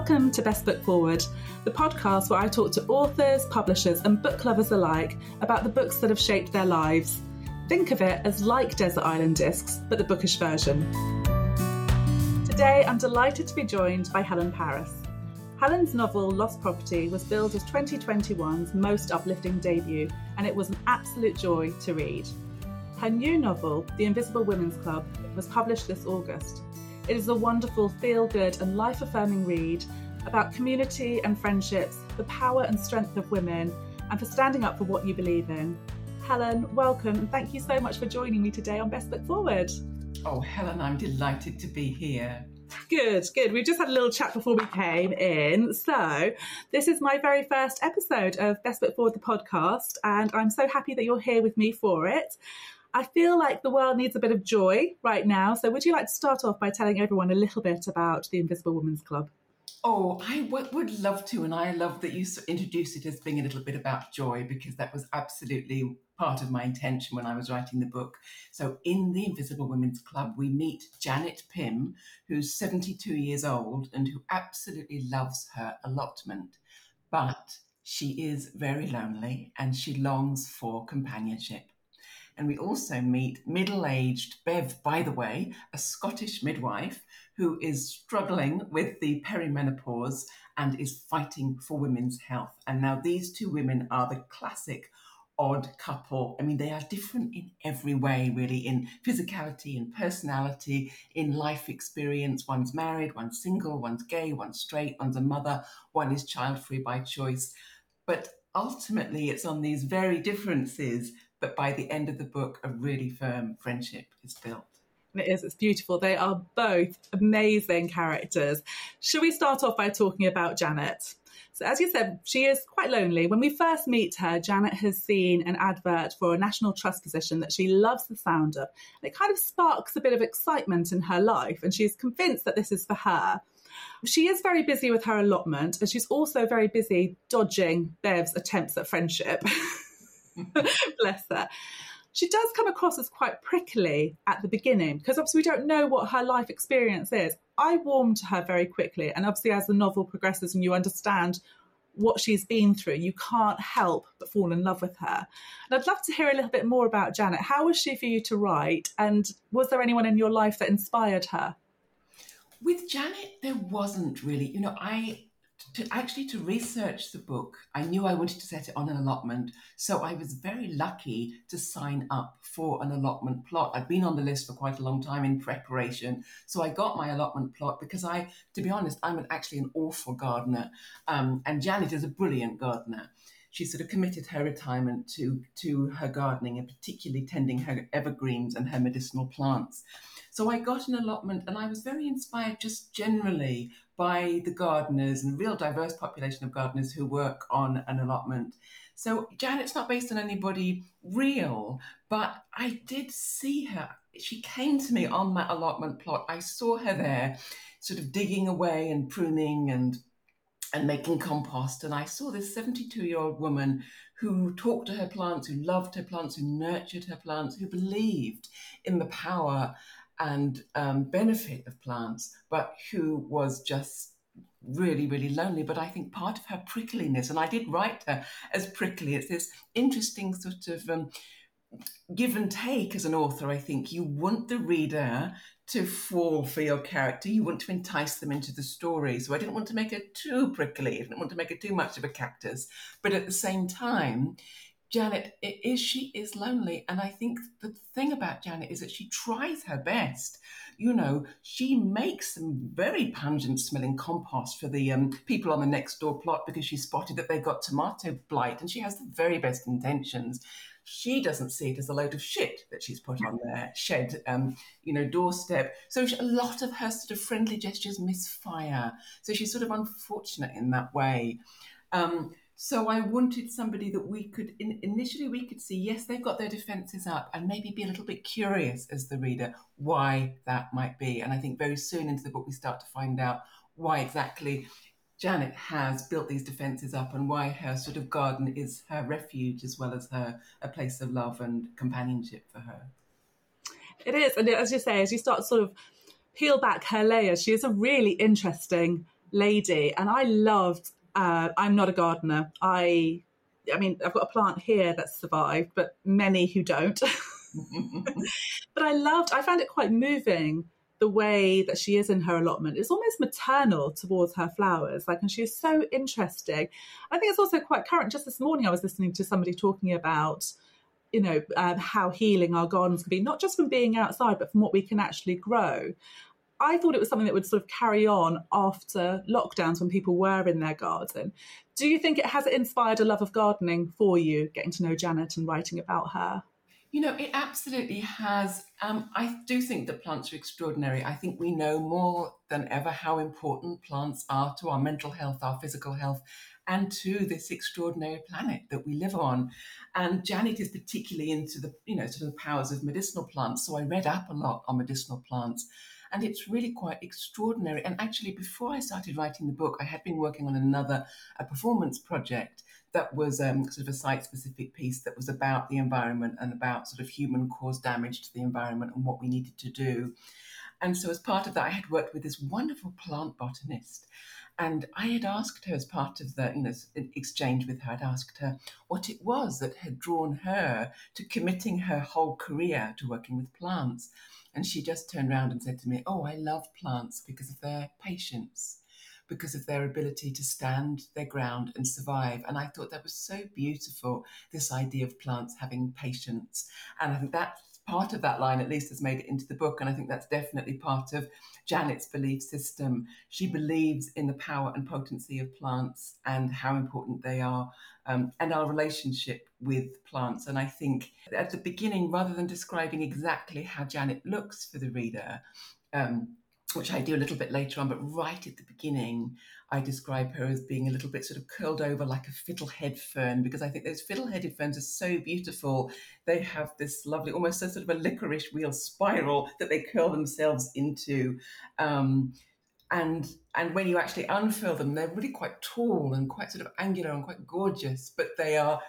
Welcome to Best Book Forward, the podcast where I talk to authors, publishers, and book lovers alike about the books that have shaped their lives. Think of it as like Desert Island Discs, but the bookish version. Today, I'm delighted to be joined by Helen Paris. Helen's novel Lost Property was billed as 2021's most uplifting debut, and it was an absolute joy to read. Her new novel, The Invisible Women's Club, was published this August it is a wonderful, feel good, and life affirming read about community and friendships, the power and strength of women, and for standing up for what you believe in. Helen, welcome, and thank you so much for joining me today on Best Book Forward. Oh, Helen, I'm delighted to be here. Good, good. We just had a little chat before we came in. So, this is my very first episode of Best Book Forward, the podcast, and I'm so happy that you're here with me for it. I feel like the world needs a bit of joy right now. So, would you like to start off by telling everyone a little bit about the Invisible Women's Club? Oh, I w- would love to. And I love that you introduced it as being a little bit about joy because that was absolutely part of my intention when I was writing the book. So, in the Invisible Women's Club, we meet Janet Pym, who's 72 years old and who absolutely loves her allotment. But she is very lonely and she longs for companionship. And we also meet middle aged Bev, by the way, a Scottish midwife who is struggling with the perimenopause and is fighting for women's health. And now these two women are the classic odd couple. I mean, they are different in every way, really, in physicality, in personality, in life experience. One's married, one's single, one's gay, one's straight, one's a mother, one is child free by choice. But ultimately, it's on these very differences but by the end of the book, a really firm friendship is built. It is, it's beautiful. They are both amazing characters. Should we start off by talking about Janet? So, as you said, she is quite lonely. When we first meet her, Janet has seen an advert for a National Trust position that she loves the sound of. And it kind of sparks a bit of excitement in her life, and she's convinced that this is for her. She is very busy with her allotment, and she's also very busy dodging Bev's attempts at friendship. Bless her. She does come across as quite prickly at the beginning because obviously we don't know what her life experience is. I warmed to her very quickly, and obviously, as the novel progresses and you understand what she's been through, you can't help but fall in love with her. And I'd love to hear a little bit more about Janet. How was she for you to write? And was there anyone in your life that inspired her? With Janet, there wasn't really. You know, I to actually to research the book i knew i wanted to set it on an allotment so i was very lucky to sign up for an allotment plot. I'd been on the list for quite a long time in preparation so i got my allotment plot because i to be honest i'm an, actually an awful gardener um, and janet is a brilliant gardener. She sort of committed her retirement to to her gardening and particularly tending her evergreens and her medicinal plants. So I got an allotment and I was very inspired just generally by the gardeners and a real diverse population of gardeners who work on an allotment. So Janet's not based on anybody real, but I did see her. She came to me on that allotment plot. I saw her there, sort of digging away and pruning and and making compost. And I saw this 72 year old woman who talked to her plants, who loved her plants, who nurtured her plants, who believed in the power and um, benefit of plants, but who was just really, really lonely. But I think part of her prickliness, and I did write her as prickly, it's this interesting sort of um, give and take as an author. I think you want the reader to fall for your character, you want to entice them into the story. So I didn't want to make her too prickly, I didn't want to make her too much of a cactus. But at the same time, Janet is she is lonely, and I think the thing about Janet is that she tries her best. You know, she makes some very pungent smelling compost for the um, people on the next door plot because she spotted that they got tomato blight, and she has the very best intentions. She doesn't see it as a load of shit that she's put on their shed, um, you know, doorstep. So she, a lot of her sort of friendly gestures misfire. So she's sort of unfortunate in that way. Um, so I wanted somebody that we could in, initially we could see yes they've got their defenses up and maybe be a little bit curious as the reader why that might be. And I think very soon into the book we start to find out why exactly Janet has built these defenses up and why her sort of garden is her refuge as well as her a place of love and companionship for her. It is, and as you say, as you start to sort of peel back her layers, she is a really interesting lady, and I loved. Uh, I'm not a gardener. I, I mean, I've got a plant here that's survived, but many who don't. but I loved. I found it quite moving the way that she is in her allotment It's almost maternal towards her flowers. Like, and she is so interesting. I think it's also quite current. Just this morning, I was listening to somebody talking about, you know, um, how healing our gardens can be, not just from being outside, but from what we can actually grow. I thought it was something that would sort of carry on after lockdowns when people were in their garden. Do you think it has inspired a love of gardening for you, getting to know Janet and writing about her? You know, it absolutely has. Um, I do think that plants are extraordinary. I think we know more than ever how important plants are to our mental health, our physical health, and to this extraordinary planet that we live on. And Janet is particularly into the, you know, sort of the powers of medicinal plants. So I read up a lot on medicinal plants. And it's really quite extraordinary. And actually, before I started writing the book, I had been working on another a performance project that was um, sort of a site specific piece that was about the environment and about sort of human caused damage to the environment and what we needed to do. And so, as part of that, I had worked with this wonderful plant botanist. And I had asked her, as part of the you know, exchange with her, I'd asked her what it was that had drawn her to committing her whole career to working with plants. And she just turned around and said to me, Oh, I love plants because of their patience because of their ability to stand their ground and survive. And I thought that was so beautiful, this idea of plants having patience. And I think that part of that line at least has made it into the book. And I think that's definitely part of Janet's belief system. She believes in the power and potency of plants and how important they are um, and our relationship with plants. And I think at the beginning, rather than describing exactly how Janet looks for the reader, um, which I do a little bit later on, but right at the beginning, I describe her as being a little bit sort of curled over like a fiddlehead fern because I think those fiddle-headed ferns are so beautiful. They have this lovely, almost a sort of a licorice wheel spiral that they curl themselves into. Um, and and when you actually unfurl them, they're really quite tall and quite sort of angular and quite gorgeous, but they are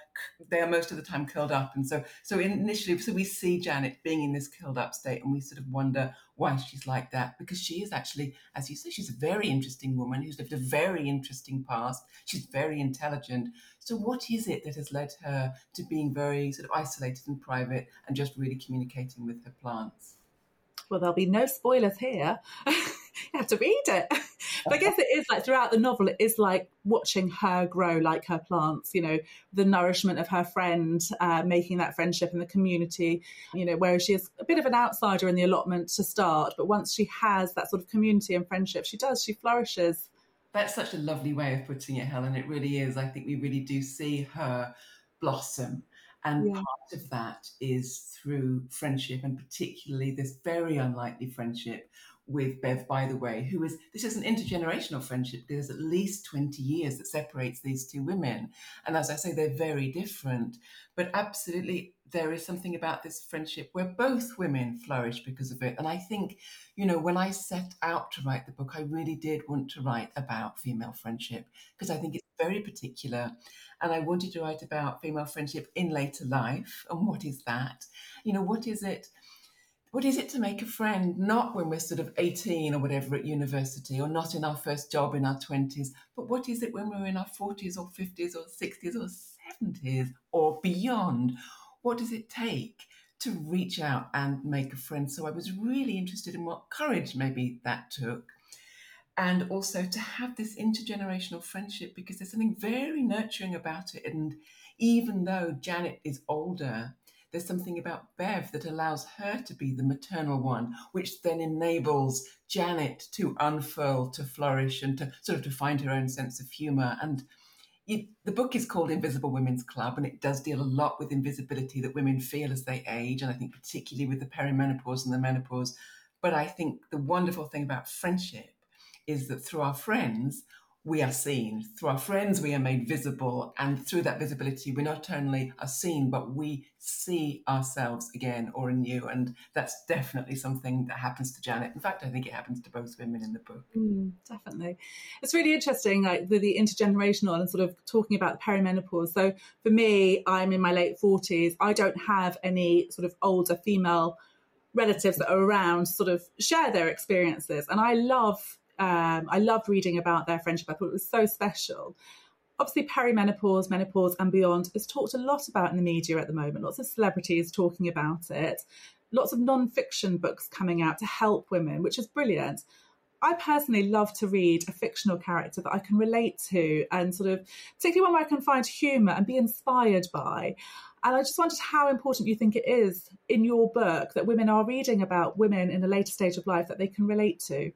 they are most of the time curled up. And so so initially, so we see Janet being in this curled up state, and we sort of wonder why she's like that because she is actually, as you say, she's a very interesting woman who's lived a very interesting past. She's very intelligent. So what is it that has led her to being very sort of isolated and private and just really communicating with her plants? Well, there'll be no spoilers here. you have to read it. but I guess it is like throughout the novel, it is like watching her grow like her plants, you know, the nourishment of her friend, uh, making that friendship in the community, you know, whereas she is a bit of an outsider in the allotment to start. But once she has that sort of community and friendship, she does, she flourishes. That's such a lovely way of putting it, Helen. It really is. I think we really do see her blossom. And yeah. part of that is through friendship, and particularly this very unlikely friendship with Bev, by the way, who is this is an intergenerational friendship. There's at least 20 years that separates these two women. And as I say, they're very different. But absolutely, there is something about this friendship where both women flourish because of it. And I think, you know, when I set out to write the book, I really did want to write about female friendship because I think it's very particular. And I wanted to write about female friendship in later life. And what is that? You know, what is it? What is it to make a friend? Not when we're sort of 18 or whatever at university or not in our first job in our 20s but what is it when we're in our 40s or 50s or 60s or 70s or beyond? What does it take to reach out and make a friend? So i was really interested in what courage maybe that took and also to have this intergenerational friendship because there's something very nurturing about it. And even though janet is older there's something about Bev that allows her to be the maternal one, which then enables Janet to unfurl, to flourish, and to sort of to find her own sense of humour. And the book is called Invisible Women's Club, and it does deal a lot with invisibility that women feel as they age, and I think particularly with the perimenopause and the menopause. But I think the wonderful thing about friendship is that through our friends, we are seen. Through our friends, we are made visible. And through that visibility, we not only are seen, but we see ourselves again or anew. And that's definitely something that happens to Janet. In fact, I think it happens to both women in the book. Mm, definitely. It's really interesting, like the, the intergenerational and sort of talking about perimenopause. So for me, I'm in my late 40s. I don't have any sort of older female relatives that are around sort of share their experiences. And I love Um, I loved reading about their friendship. I thought it was so special. Obviously, perimenopause, menopause, and beyond is talked a lot about in the media at the moment. Lots of celebrities talking about it. Lots of non-fiction books coming out to help women, which is brilliant. I personally love to read a fictional character that I can relate to and sort of, particularly one where I can find humour and be inspired by. And I just wondered how important you think it is in your book that women are reading about women in a later stage of life that they can relate to.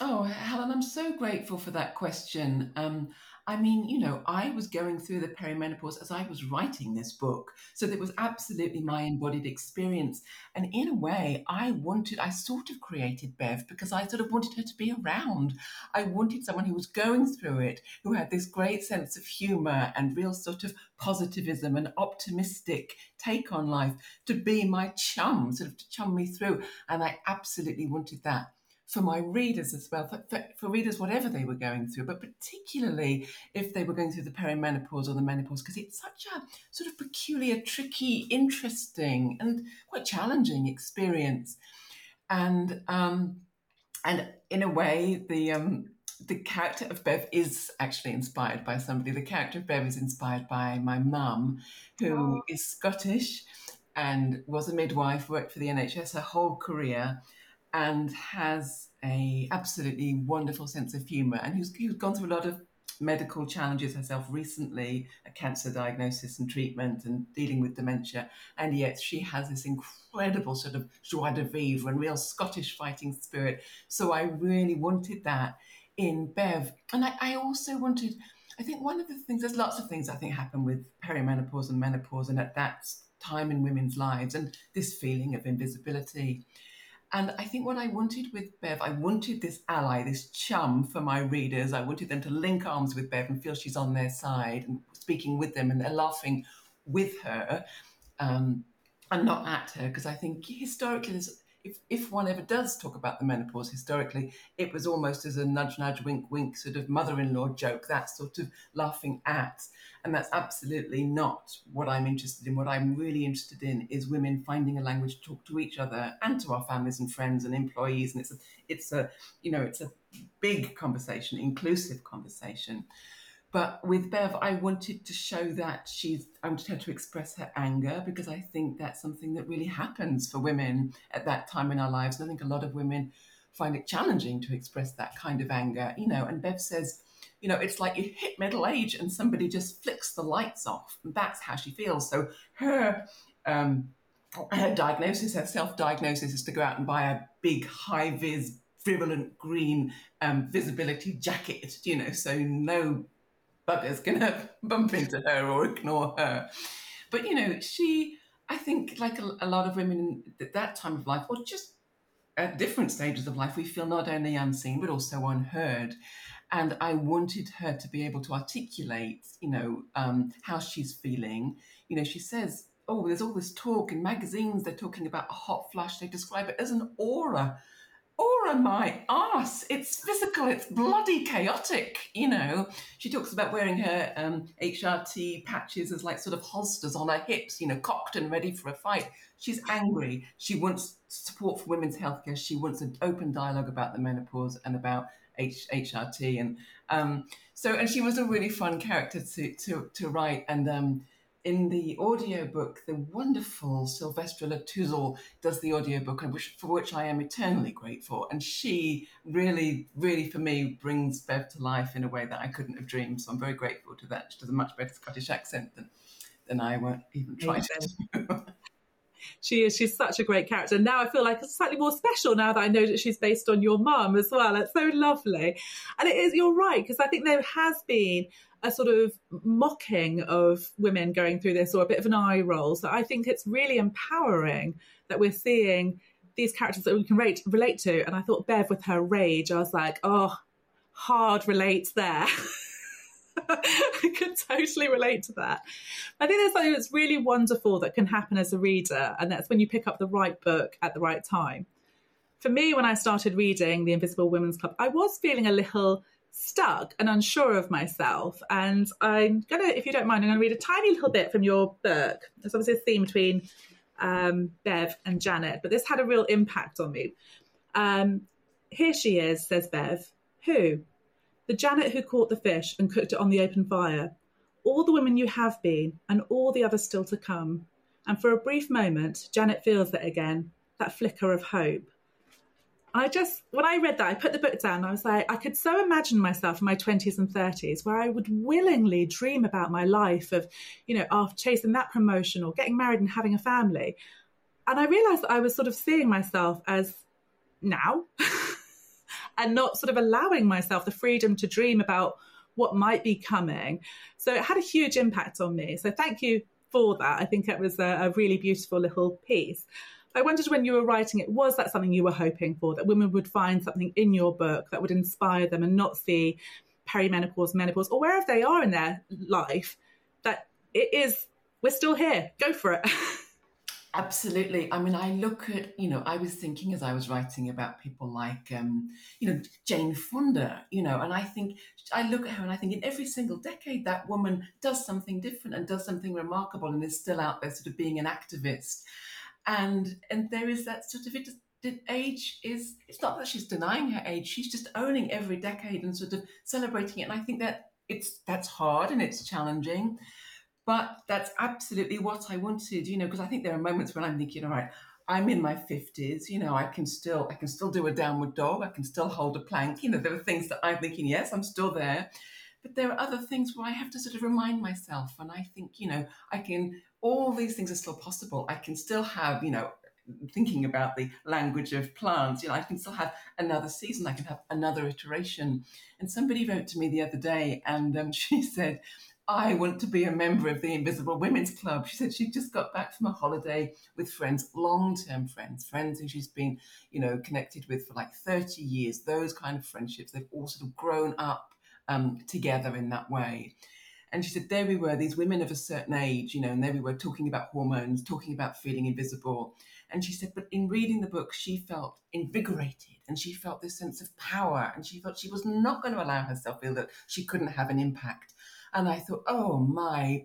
Oh, Helen, I'm so grateful for that question. Um, I mean, you know, I was going through the perimenopause as I was writing this book. So it was absolutely my embodied experience. And in a way, I wanted, I sort of created Bev because I sort of wanted her to be around. I wanted someone who was going through it, who had this great sense of humor and real sort of positivism and optimistic take on life to be my chum, sort of to chum me through. And I absolutely wanted that for my readers as well, for, for, for, readers, whatever they were going through, but particularly if they were going through the perimenopause or the menopause, because it's such a sort of peculiar, tricky, interesting, and quite challenging experience. And um, and in a way, the um, the character of Bev is actually inspired by somebody. The character of Bev is inspired by my mum, who oh. is Scottish and was a midwife, worked for the NHS her whole career and has a absolutely wonderful sense of humor. And who's, who's gone through a lot of medical challenges herself recently a cancer diagnosis and treatment and dealing with dementia. And yet she has this incredible sort of joie de vivre and real scottish fighting spirit. So i really wanted that in bev. And i, I also wanted i think one of the things there's lots of things i think happen with perimenopause and menopause and at that time in women's lives and this feeling of invisibility and I think what I wanted with Bev, I wanted this ally, this chum for my readers. I wanted them to link arms with Bev and feel she's on their side and speaking with them and they're laughing with her um, and not at her. Because I think historically, if, if one ever does talk about the menopause historically, it was almost as a nudge, nudge, wink, wink sort of mother in law joke, that sort of laughing at. And that's absolutely not what I'm interested in. What I'm really interested in is women finding a language to talk to each other and to our families and friends and employees. And it's a, it's a you know, it's a big conversation, inclusive conversation. But with Bev, I wanted to show that she's, I wanted her to express her anger because I think that's something that really happens for women at that time in our lives. And I think a lot of women find it challenging to express that kind of anger, you know. And Bev says, you know, it's like you hit middle age and somebody just flicks the lights off. And that's how she feels. So her um, her diagnosis, her self-diagnosis, is to go out and buy a big high-vis, virulent green um, visibility jacket. You know, so no bugger's gonna bump into her or ignore her. But you know, she, I think, like a, a lot of women at that time of life, or just at different stages of life, we feel not only unseen but also unheard and I wanted her to be able to articulate, you know, um, how she's feeling. You know, she says, "Oh, there's all this talk in magazines. They're talking about a hot flush. They describe it as an aura." Aura, my ass! It's physical. It's bloody chaotic. You know, she talks about wearing her um, HRT patches as like sort of holsters on her hips. You know, cocked and ready for a fight. She's angry. She wants support for women's healthcare. She wants an open dialogue about the menopause and about H- HRT, and um, so and she was a really fun character to to, to write. And um, in the audiobook, the wonderful Sylvestra Le Touzel does the audiobook, which, for which I am eternally grateful. And she really, really, for me, brings Bev to life in a way that I couldn't have dreamed. So I'm very grateful to that. She does a much better Scottish accent than, than I won't even try to do. she is she's such a great character. And Now I feel like it's slightly more special now that I know that she's based on your mum as well. It's so lovely, and it is. You're right because I think there has been a sort of mocking of women going through this or a bit of an eye roll. So I think it's really empowering that we're seeing these characters that we can relate, relate to. And I thought Bev with her rage, I was like, oh, hard relate there. I can totally relate to that. I think there's something that's really wonderful that can happen as a reader, and that's when you pick up the right book at the right time. For me, when I started reading The Invisible Women's Club, I was feeling a little stuck and unsure of myself. And I'm gonna, if you don't mind, I'm gonna read a tiny little bit from your book. There's obviously a theme between um, Bev and Janet, but this had a real impact on me. Um, here she is, says Bev. Who? The Janet who caught the fish and cooked it on the open fire. All the women you have been, and all the others still to come. And for a brief moment, Janet feels it again, that flicker of hope. I just, when I read that, I put the book down. I was like, I could so imagine myself in my 20s and 30s where I would willingly dream about my life of, you know, after chasing that promotion or getting married and having a family. And I realized that I was sort of seeing myself as now and not sort of allowing myself the freedom to dream about what might be coming. So it had a huge impact on me. So thank you for that. I think it was a, a really beautiful little piece. I wondered when you were writing it, was that something you were hoping for, that women would find something in your book that would inspire them and not see perimenopause, menopause, or wherever they are in their life, that it is, we're still here, go for it. Absolutely. I mean, I look at, you know, I was thinking as I was writing about people like, um, you know, Jane Fonda, you know, and I think, I look at her and I think in every single decade, that woman does something different and does something remarkable and is still out there sort of being an activist. And and there is that sort of it age is it's not that she's denying her age she's just owning every decade and sort of celebrating it. And i think that it's that's hard and it's challenging but that's absolutely what i wanted you know because i think there are moments when i'm thinking all right i'm in my 50s you know i can still i can still do a downward dog i can still hold a plank you know there are things that i'm thinking yes i'm still there but there are other things where i have to sort of remind myself and i think you know i can all these things are still possible. I can still have, you know, thinking about the language of plants, you know, I can still have another season, I can have another iteration. And somebody wrote to me the other day and um, she said, I want to be a member of the Invisible Women's Club. She said she just got back from a holiday with friends, long term friends, friends who she's been, you know, connected with for like 30 years, those kind of friendships. They've all sort of grown up um, together in that way. And she said, there we were, these women of a certain age, you know, and there we were talking about hormones, talking about feeling invisible. And she said, but in reading the book, she felt invigorated and she felt this sense of power. And she felt she was not going to allow herself feel that she couldn't have an impact. And I thought, oh my,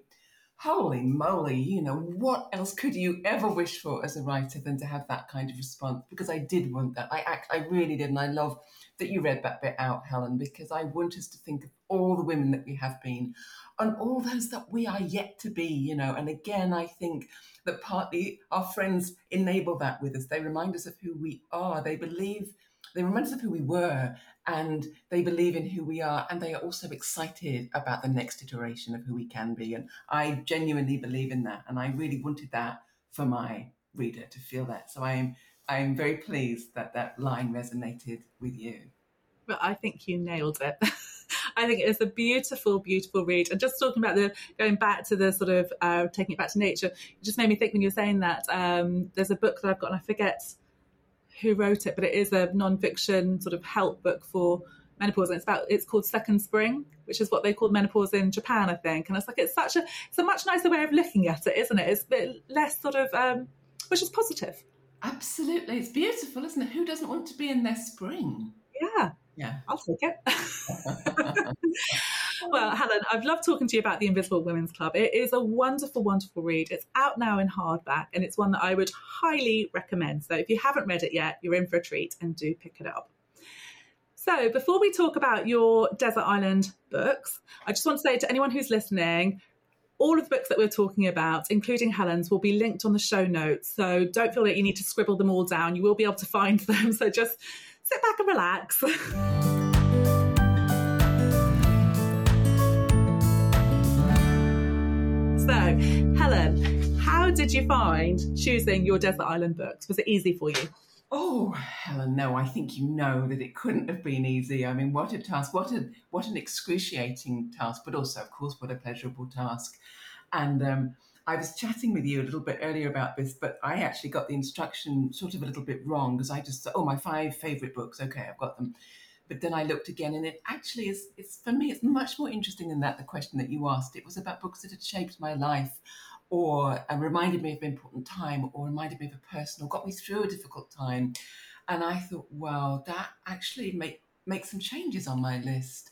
holy moly, you know, what else could you ever wish for as a writer than to have that kind of response? Because I did want that. I act, I really did. And I love that you read that bit out, Helen, because I want us to think of all the women that we have been and all those that we are yet to be, you know. And again, I think that partly our friends enable that with us. They remind us of who we are. They believe, they remind us of who we were, and they believe in who we are. And they are also excited about the next iteration of who we can be. And I genuinely believe in that. And I really wanted that for my reader to feel that. So I am I am very pleased that that line resonated with you. But I think you nailed it. I think it's a beautiful, beautiful read. And just talking about the going back to the sort of uh, taking it back to nature, it just made me think when you're saying that. Um, there's a book that I've got, and I forget who wrote it, but it is a non-fiction sort of help book for menopause, and it's about it's called Second Spring, which is what they call menopause in Japan, I think. And it's like it's such a it's a much nicer way of looking at it, isn't it? It's a bit less sort of um, which is positive. Absolutely, it's beautiful, isn't it? Who doesn't want to be in their spring? Yeah, yeah. I'll take it. well, Helen, I've loved talking to you about the Invisible Women's Club. It is a wonderful, wonderful read. It's out now in hardback, and it's one that I would highly recommend. So if you haven't read it yet, you're in for a treat and do pick it up. So before we talk about your Desert Island books, I just want to say to anyone who's listening, all of the books that we're talking about, including Helen's, will be linked on the show notes. So don't feel that you need to scribble them all down. You will be able to find them. So just sit back and relax. so, Helen, how did you find choosing your desert island books? Was it easy for you? Oh, Helen, no, I think you know that it couldn't have been easy. I mean, what a task, what a what an excruciating task, but also, of course, what a pleasurable task. And um, I was chatting with you a little bit earlier about this, but I actually got the instruction sort of a little bit wrong because I just thought, oh, my five favorite books. Okay, I've got them. But then I looked again, and it actually is. It's for me. It's much more interesting than that. The question that you asked. It was about books that had shaped my life, or uh, reminded me of an important time, or reminded me of a person, or got me through a difficult time. And I thought, wow, that actually make make some changes on my list.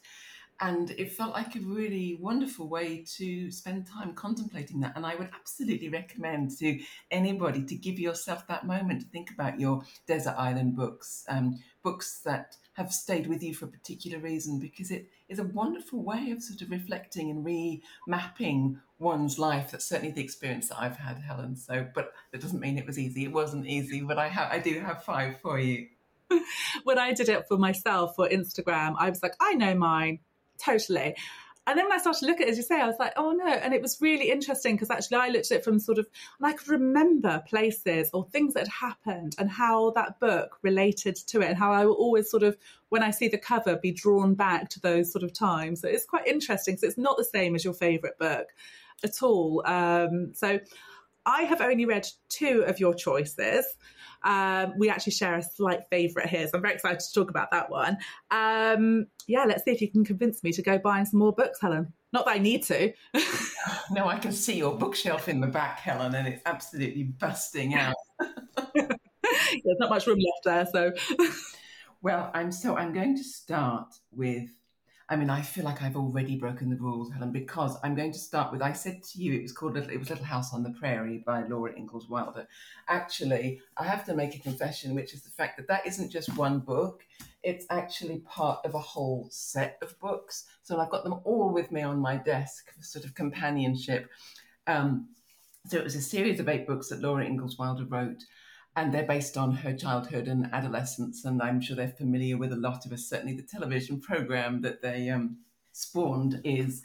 and it felt like a really wonderful way to spend time contemplating that. And I would absolutely recommend to anybody to give yourself that moment to think about your desert island books, um, books that have stayed with you for a particular reason, because it is a wonderful way of sort of reflecting and remapping one's life. That's certainly the experience that I've had, Helen. So, but that doesn't mean it was easy. It wasn't easy, but I have, I do have five for you. when I did it for myself for Instagram, I was like, I know mine totally. And then when I started to look at it, as you say, I was like, oh no. And it was really interesting because actually I looked at it from sort of, and I could remember places or things that had happened and how that book related to it and how I will always sort of, when I see the cover, be drawn back to those sort of times. So it's quite interesting because it's not the same as your favourite book at all. Um, so I have only read two of your choices. Um, we actually share a slight favourite here, so I'm very excited to talk about that one. Um, yeah, let's see if you can convince me to go buying some more books, Helen. Not that I need to. no, I can see your bookshelf in the back, Helen, and it's absolutely busting out. There's not much room left there, so. well, I'm so I'm going to start with I mean, I feel like I've already broken the rules, Helen, because I'm going to start with. I said to you, it was called Little, it was Little House on the Prairie by Laura Ingalls Wilder. Actually, I have to make a confession, which is the fact that that isn't just one book; it's actually part of a whole set of books. So I've got them all with me on my desk for sort of companionship. Um, so it was a series of eight books that Laura Ingalls Wilder wrote and they're based on her childhood and adolescence. And I'm sure they're familiar with a lot of us. Certainly, the television program that they um, spawned is.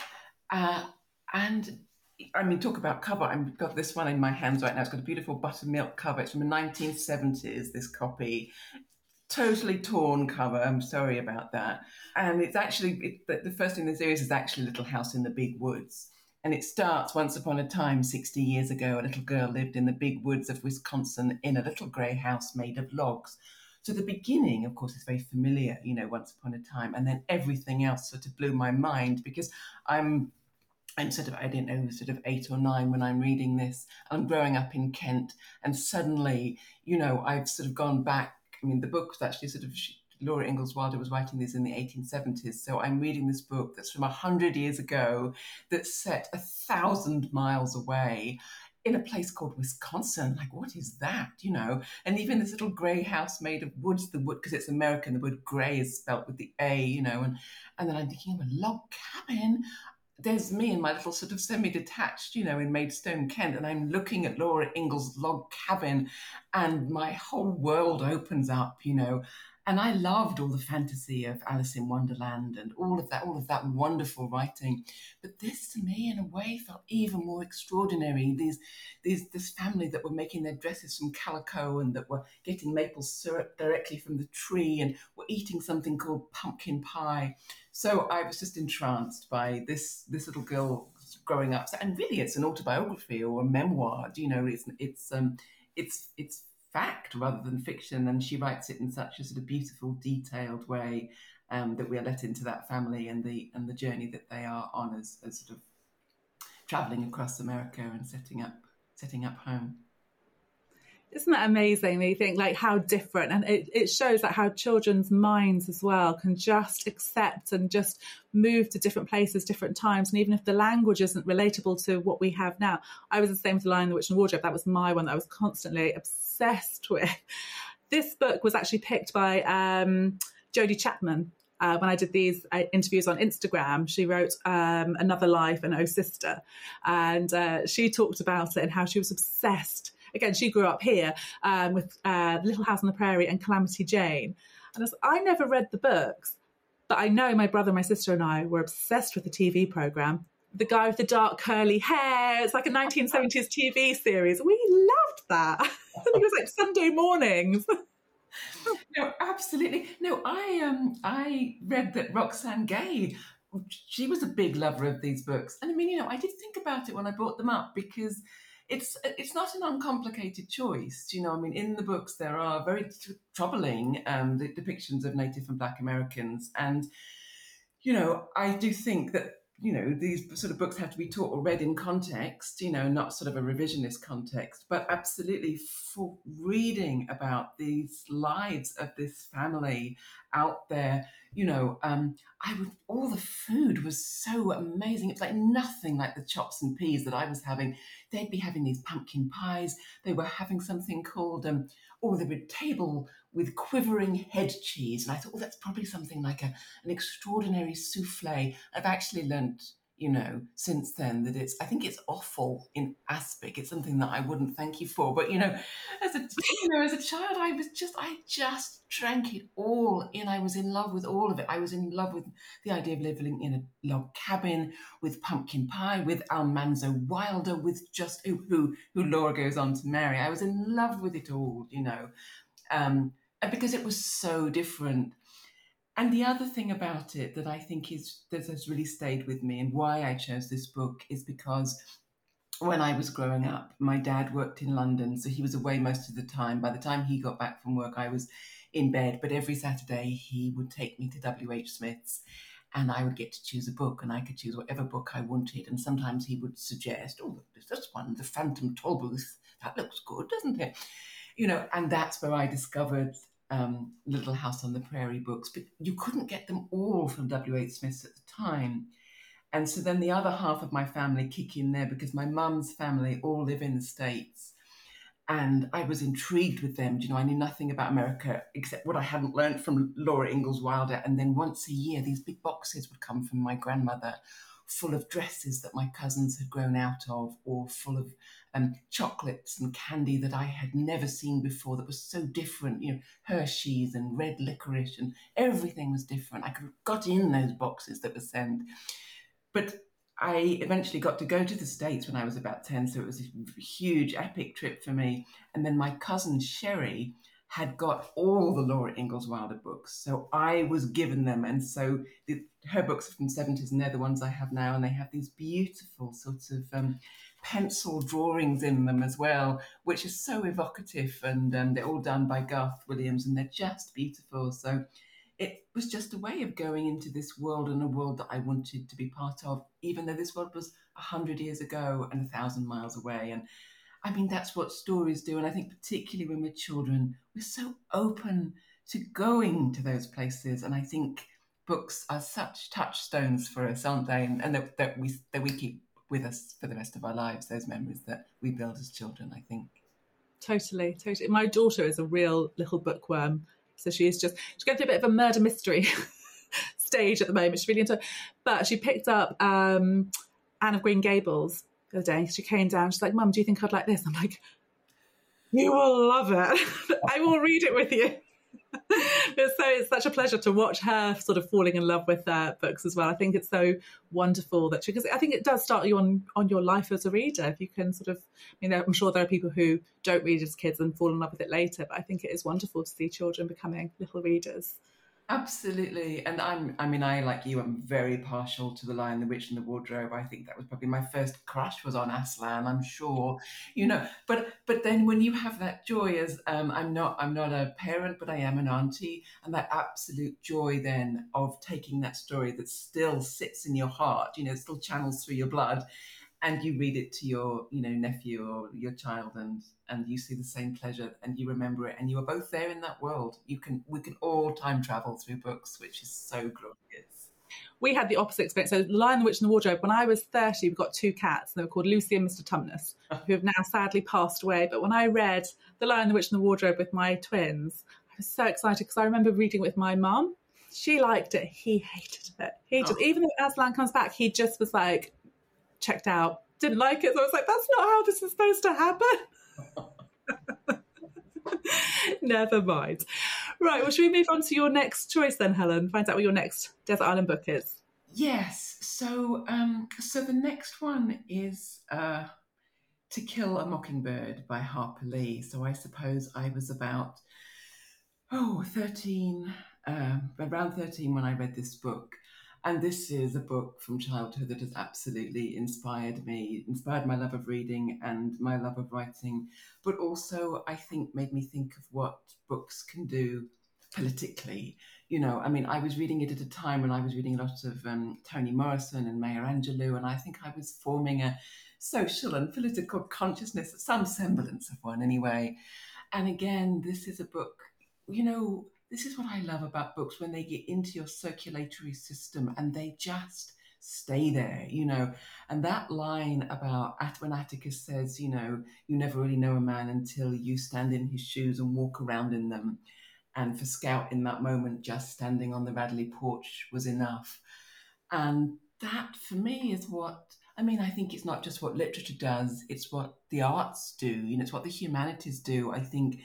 Uh, and I mean, talk about cover. I've got this one in my hands right now. It's got a beautiful buttermilk cover. It's from the 1970s, this copy. Totally torn cover. I'm sorry about that. And it's actually, it, the first in the series is actually Little House in the Big Woods. And it starts once upon a time, 60 years ago, a little girl lived in the big woods of Wisconsin in a little grey house made of logs. So the beginning, of course, is very familiar, you know, once upon a time. And then everything else sort of blew my mind because I'm I'm sort of, I didn't know, sort of eight or nine when I'm reading this. I'm growing up in Kent, and suddenly, you know, I've sort of gone back. I mean, the book was actually sort of Laura Ingalls Wilder was writing this in the 1870s. So I'm reading this book that's from 100 years ago that's set a thousand miles away in a place called Wisconsin. Like, what is that? You know? And even this little grey house made of woods, the wood, because it's American, the word grey is spelt with the A, you know? And, and then I'm thinking, of a log cabin there's me in my little sort of semi-detached, you know, in Maidstone, Kent, and I'm looking at Laura Ingalls' log cabin, and my whole world opens up, you know and I loved all the fantasy of Alice in Wonderland and all of that, all of that wonderful writing. But this, to me, in a way, felt even more extraordinary. These, these, this family that were making their dresses from calico and that were getting maple syrup directly from the tree and were eating something called pumpkin pie. So I was just entranced by this, this little girl growing up. And really, it's an autobiography or a memoir. Do You know, it's, it's, um, it's, it's fact rather than fiction. And she writes it in such a sort of beautiful, detailed way um, that we are let into that family and the and the journey that they are on as, as sort of traveling across America and setting up setting up home. Isn't that amazing? You think like how different, and it, it shows that how children's minds as well can just accept and just move to different places, different times, and even if the language isn't relatable to what we have now. I was the same with *The Lion, the Witch, and Wardrobe. That was my one that I was constantly obsessed with. This book was actually picked by um, Jodie Chapman, uh, when I did these uh, interviews on Instagram, she wrote um, Another Life and Oh Sister. And uh, she talked about it and how she was obsessed again, she grew up here um, with uh, Little House on the Prairie and Calamity Jane. And I, I never read the books, but I know my brother, my sister, and I were obsessed with the TV program. The guy with the dark curly hair. It's like a 1970s TV series. We loved that. It was like Sunday mornings. no, absolutely. No, I um I read that Roxane Gay she was a big lover of these books. And I mean, you know, I did think about it when I brought them up because it's it's not an uncomplicated choice. You know, I mean, in the books there are very t- troubling um, depictions of Native and Black Americans, and you know, I do think that you know, these sort of books have to be taught or read in context, you know, not sort of a revisionist context, but absolutely for reading about these lives of this family out there, you know, um, I would, all the food was so amazing. It was like nothing like the chops and peas that I was having. They'd be having these pumpkin pies. They were having something called, um, oh, they were table with quivering head cheese. And I thought, oh, that's probably something like a, an extraordinary souffle. I've actually learnt, you know, since then that it's, I think it's offal in aspic. It's something that I wouldn't thank you for. But, you know, as a, you know, as a child, I was just, I just drank it all in. I was in love with all of it. I was in love with the idea of living in a log cabin with pumpkin pie, with Almanzo Wilder, with just who, who, who Laura goes on to marry. I was in love with it all, you know. Um, Uh, because it was so different. And the other thing about it that I think is that has really stayed with me and why I chose this book is because when I was growing up, my dad worked in London, so he was away most of the time. By the time he got back from work, I was in bed, but every Saturday he would take me to W.H. Smith's and I would get to choose a book and I could choose whatever book I wanted. And sometimes he would suggest, oh, there's this one, The Phantom Tolbooth. That looks good, doesn't it? You know, and that's where I discovered um, Little House on the Prairie books, but you couldn't get them all from W.H. Smith's at the time. And so then the other half of my family kick in there because my mum's family all live in the States. And I was intrigued with them. You know, I knew nothing about America except what I hadn't learned from Laura Ingalls Wilder. And then once a year, these big boxes would come from my grandmother full of dresses that my cousins had grown out of, or full of um, chocolates and candy that I had never seen before that was so different, you know, Hershey's and red licorice and everything was different. I could have got in those boxes that were sent. But I eventually got to go to the States when I was about 10, so it was a huge, epic trip for me. And then my cousin Sherry had got all the Laura Ingalls Wilder books. So I was given them. And so the, her books from 70s, and they're the ones I have now. And they have these beautiful sort of um, pencil drawings in them as well, which is so evocative. And um, they're all done by Garth Williams, and they're just beautiful. So it was just a way of going into this world and a world that I wanted to be part of, even though this world was a hundred years ago and a thousand miles away. And I mean, that's what stories do. And I think, particularly when we're children, we're so open to going to those places. And I think books are such touchstones for us, aren't they? And, and that, that, we, that we keep with us for the rest of our lives, those memories that we build as children, I think. Totally, totally. My daughter is a real little bookworm. So she's just, she's going through a bit of a murder mystery stage at the moment. She's really into But she picked up um, Anne of Green Gables the other day. She came down. She's like, "Mum, do you think I'd like this?" I'm like, "You will love it. I will read it with you." so it's such a pleasure to watch her sort of falling in love with uh, books as well. I think it's so wonderful that because I think it does start you on on your life as a reader. If you can sort of, I mean, I'm sure there are people who don't read as kids and fall in love with it later, but I think it is wonderful to see children becoming little readers. Absolutely. And I'm, I mean, I, like you, I'm very partial to The Lion, the Witch, and the Wardrobe. I think that was probably my first crush was on Aslan, I'm sure, you know, but, but then when you have that joy as, um, I'm not, I'm not a parent, but I am an auntie and that absolute joy then of taking that story that still sits in your heart, you know, still channels through your blood and you read it to your you know nephew or your child and and you see the same pleasure and you remember it and you are both there in that world you can we can all time travel through books which is so glorious we had the opposite experience. So, Lion, the Witch, and the Wardrobe. When I was 30, we got two cats. They were called Lucy and Mr. Tumnus, who have now sadly passed away. But when I read The Lion, the Witch, and the Wardrobe with my twins, I was so excited because I remember reading it with my mum. She liked it. He hated it. He oh. just, oh. even though Aslan comes back, he just was like, checked out, didn't like it. So I was like, that's not how this is supposed to happen. Never mind. Right, well, should we move on to your next choice then, Helen? Find out what your next Desert Island book is. Yes. So, um, so the next one is uh, To Kill a Mockingbird by Harper Lee. So I suppose I was about, oh, 13, uh, around 13 when I read this book. And this is a book from childhood that has absolutely inspired me, inspired my love of reading and my love of writing, but also I think made me think of what books can do politically. You know, I mean, I was reading it at a time when I was reading a lot of um, Toni Morrison and Maya Angelou, and I think I was forming a social and political consciousness, some semblance of one anyway. And again, this is a book, you know, this is what I love about books when they get into your circulatory system and they just stay there, you know. And that line about when Atticus says, you know, you never really know a man until you stand in his shoes and walk around in them. And for Scout in that moment, just standing on the Radley porch was enough. And that for me is what I mean, I think it's not just what literature does, it's what the arts do, you know, it's what the humanities do. I think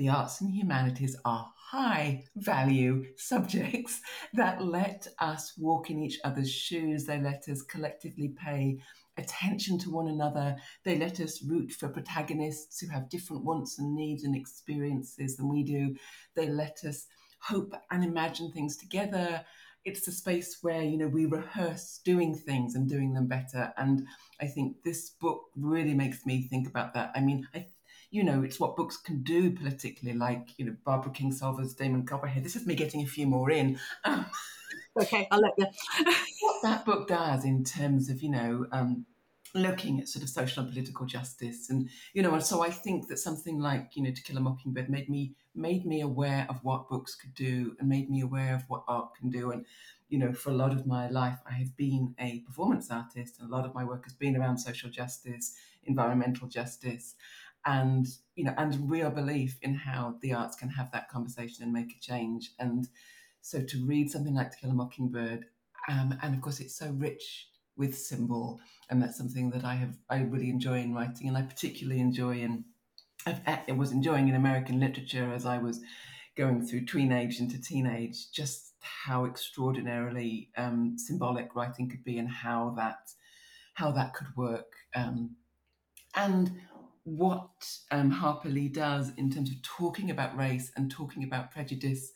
the arts and humanities are high value subjects that let us walk in each other's shoes. They let us collectively pay attention to one another. They let us root for protagonists who have different wants and needs and experiences than we do. They let us hope and imagine things together. It's a space where, you know, we rehearse doing things and doing them better. And I think this book really makes me think about that. I mean, I you know, it's what books can do politically, like, you know, Barbara Kingsolver's Demon Copperhead. This is me getting a few more in. Um, okay, I'll let you. what that book does in terms of, you know, um, looking at sort of social and political justice and you know and so i think that something like you know to kill a mockingbird made me made me aware of what books could do and made me aware of what art can do and you know for a lot of my life i have been a performance artist and a lot of my work has been around social justice environmental justice and you know and real belief in how the arts can have that conversation and make a change. And so to read something like to kill a mockingbird um, and of course it's so rich with symbol and that's something that i have i really enjoy in writing and i particularly enjoy in i was enjoying in american literature as i was going through tweenage into teenage just how extraordinarily um, symbolic writing could be and how that how that could work um, and what um, Harper Lee does in terms of talking about race and talking about prejudice,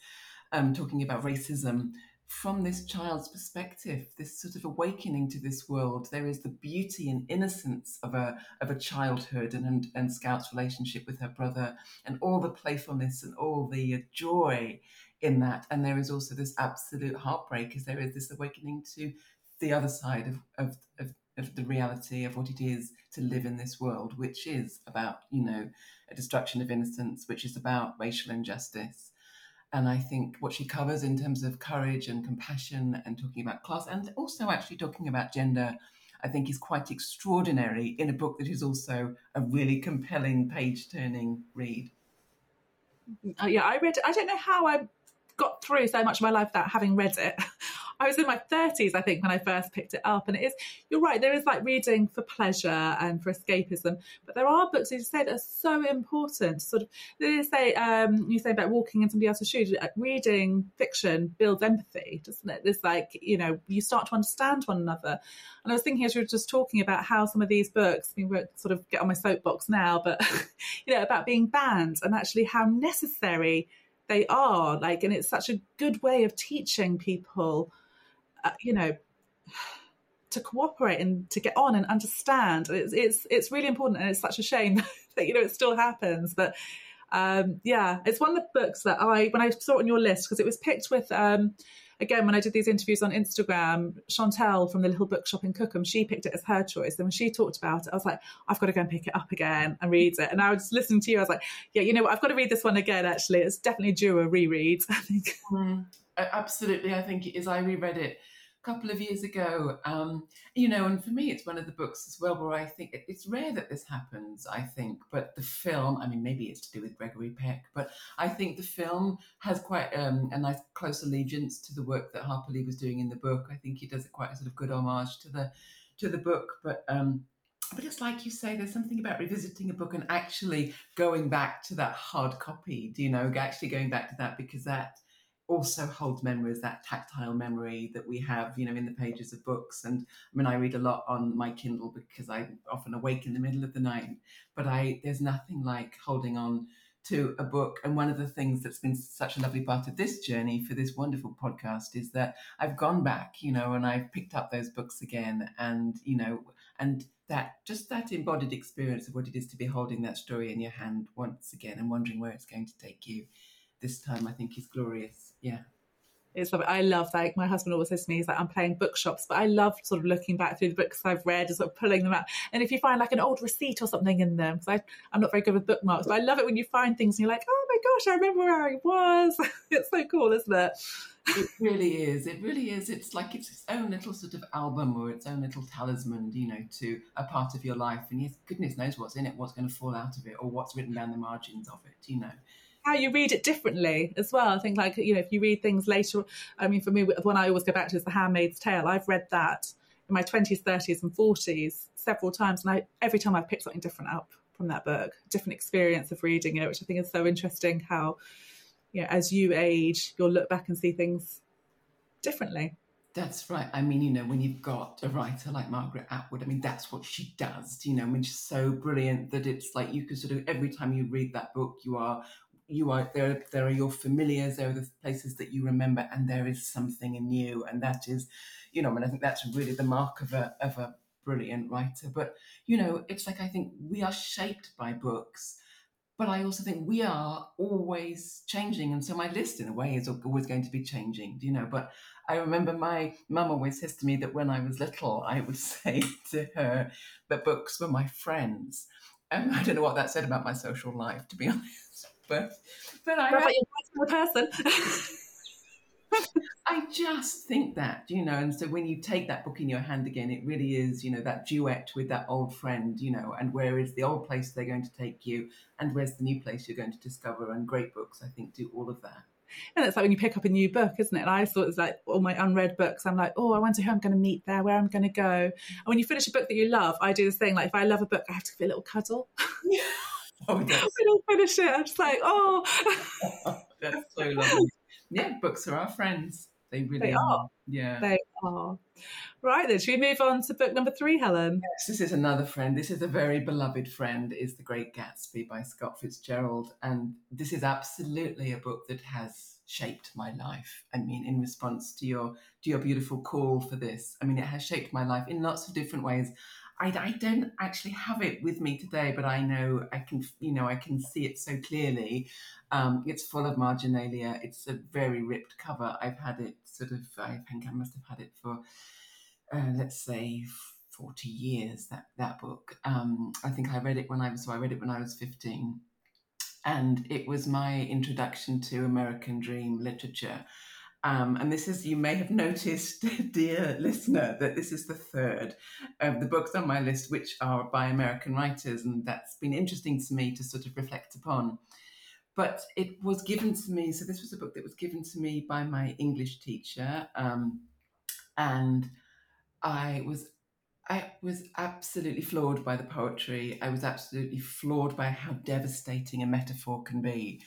um, talking about racism from this child's perspective, this sort of awakening to this world. There is the beauty and innocence of a of a childhood and, and, and Scout's relationship with her brother, and all the playfulness and all the joy in that. And there is also this absolute heartbreak as there is this awakening to the other side of, of, of of the reality of what it is to live in this world, which is about, you know, a destruction of innocence, which is about racial injustice. And I think what she covers in terms of courage and compassion and talking about class and also actually talking about gender, I think is quite extraordinary in a book that is also a really compelling page turning read. Uh, yeah, I read, I don't know how I got through so much of my life without having read it. I was in my 30s, I think, when I first picked it up. And it is, you're right, there is like reading for pleasure and for escapism. But there are books, as you say, that are so important. Sort of, they say, um, you say about walking in somebody else's shoes, uh, reading fiction builds empathy, doesn't it? There's like, you know, you start to understand one another. And I was thinking as you were just talking about how some of these books, I mean, we sort of get on my soapbox now, but, you know, about being banned and actually how necessary they are like and it's such a good way of teaching people uh, you know to cooperate and to get on and understand it's it's it's really important and it's such a shame that you know it still happens but um, yeah it's one of the books that i when i saw it on your list because it was picked with um, again, when I did these interviews on Instagram, Chantel from the Little Bookshop in Cookham, she picked it as her choice. And when she talked about it, I was like, I've got to go and pick it up again and read it. And I was listening to you, I was like, yeah, you know what, I've got to read this one again, actually. It's definitely due a reread, I think. Mm, absolutely. I think it is. I reread it couple of years ago. Um, you know, and for me, it's one of the books as well where I think it's rare that this happens, I think, but the film, I mean, maybe it's to do with Gregory Peck, but I think the film has quite um, a nice close allegiance to the work that Harper Lee was doing in the book. I think he does it quite a sort of good homage to the to the book, but um, but it's like you say, there's something about revisiting a book and actually going back to that hard copy. Do you know, actually going back to that because that also holds memories, that tactile memory that we have, you know, in the pages of books. And I mean, I read a lot on my Kindle because I'm often awake in the middle of the night. But I, there's nothing like holding on to a book. And one of the things that's been such a lovely part of this journey for this wonderful podcast is that I've gone back, you know, and I've picked up those books again, and you know, and that just that embodied experience of what it is to be holding that story in your hand once again and wondering where it's going to take you this time, I think is glorious. Yeah. It's lovely. I love like my husband always says to me, he's like, I'm playing bookshops, but I love sort of looking back through the books I've read and sort of pulling them out. And if you find like an old receipt or something in them, because I'm not very good with bookmarks, but I love it when you find things and you're like, oh my gosh, I remember where I was. it's so cool, isn't it? It really is. It really is. It's like it's its own little sort of album or its own little talisman, you know, to a part of your life. And yes, goodness knows what's in it, what's going to fall out of it, or what's written down the margins of it, you know how you read it differently as well. I think like you know if you read things later. I mean, for me, the one I always go back to is The Handmaid's Tale. I've read that in my twenties, thirties, and forties several times, and I, every time I've picked something different up from that book, different experience of reading it, which I think is so interesting. How you know, as you age, you'll look back and see things differently. That's right. I mean, you know, when you've got a writer like Margaret Atwood, I mean, that's what she does. You know, I mean, she's so brilliant that it's like you can sort of every time you read that book, you are you are there there are your familiars there are the places that you remember and there is something new and that is you know and i think that's really the mark of a of a brilliant writer. But you know it's like i think we are shaped by books but i also think we are always changing and so my list in a way is always going to be changing you know? But i remember my mum always says to me that when i was little i would say to her that books were my friends. And i don't know what that said about my social life to be honest but but I have, a person. I just think that, you know, and so when you take that book in your hand again, it really is, you know, that duet with that old friend, you know, and where is the old place they're going to take you and where's the new place you're going to discover. And great books, I think, do all of that. And it's like when you pick up a new book, isn't it? And I thought it was like all my unread books. I'm like, oh, I wonder who I'm going to meet there, where I'm going to go. And when you finish a book that you love, I do this thing. Like if I love a book, I have to give it a little cuddle. Yeah. Oh, that's... I don't finish it. I'm just like, oh. that's so lovely. Yeah, books are our friends. They really they are. are. Yeah. They are. Right then, should we move on to book number three, Helen? Yes, this is another friend. This is a very beloved friend, is The Great Gatsby by Scott Fitzgerald. And this is absolutely a book that has shaped my life. I mean, in response to your to your beautiful call for this. I mean, it has shaped my life in lots of different ways. I, I don't actually have it with me today, but I know I can, you know, I can see it so clearly. Um, it's full of marginalia. It's a very ripped cover. I've had it sort of, I think I must have had it for, uh, let's say, 40 years, that, that book. Um, I think I read it when I was, so I read it when I was 15. And it was my introduction to American Dream literature. Um, and this is, you may have noticed, dear listener, that this is the third of the books on my list, which are by American writers. And that's been interesting to me to sort of reflect upon. But it was given to me, so this was a book that was given to me by my English teacher. Um, and I was I was absolutely floored by the poetry. I was absolutely floored by how devastating a metaphor can be.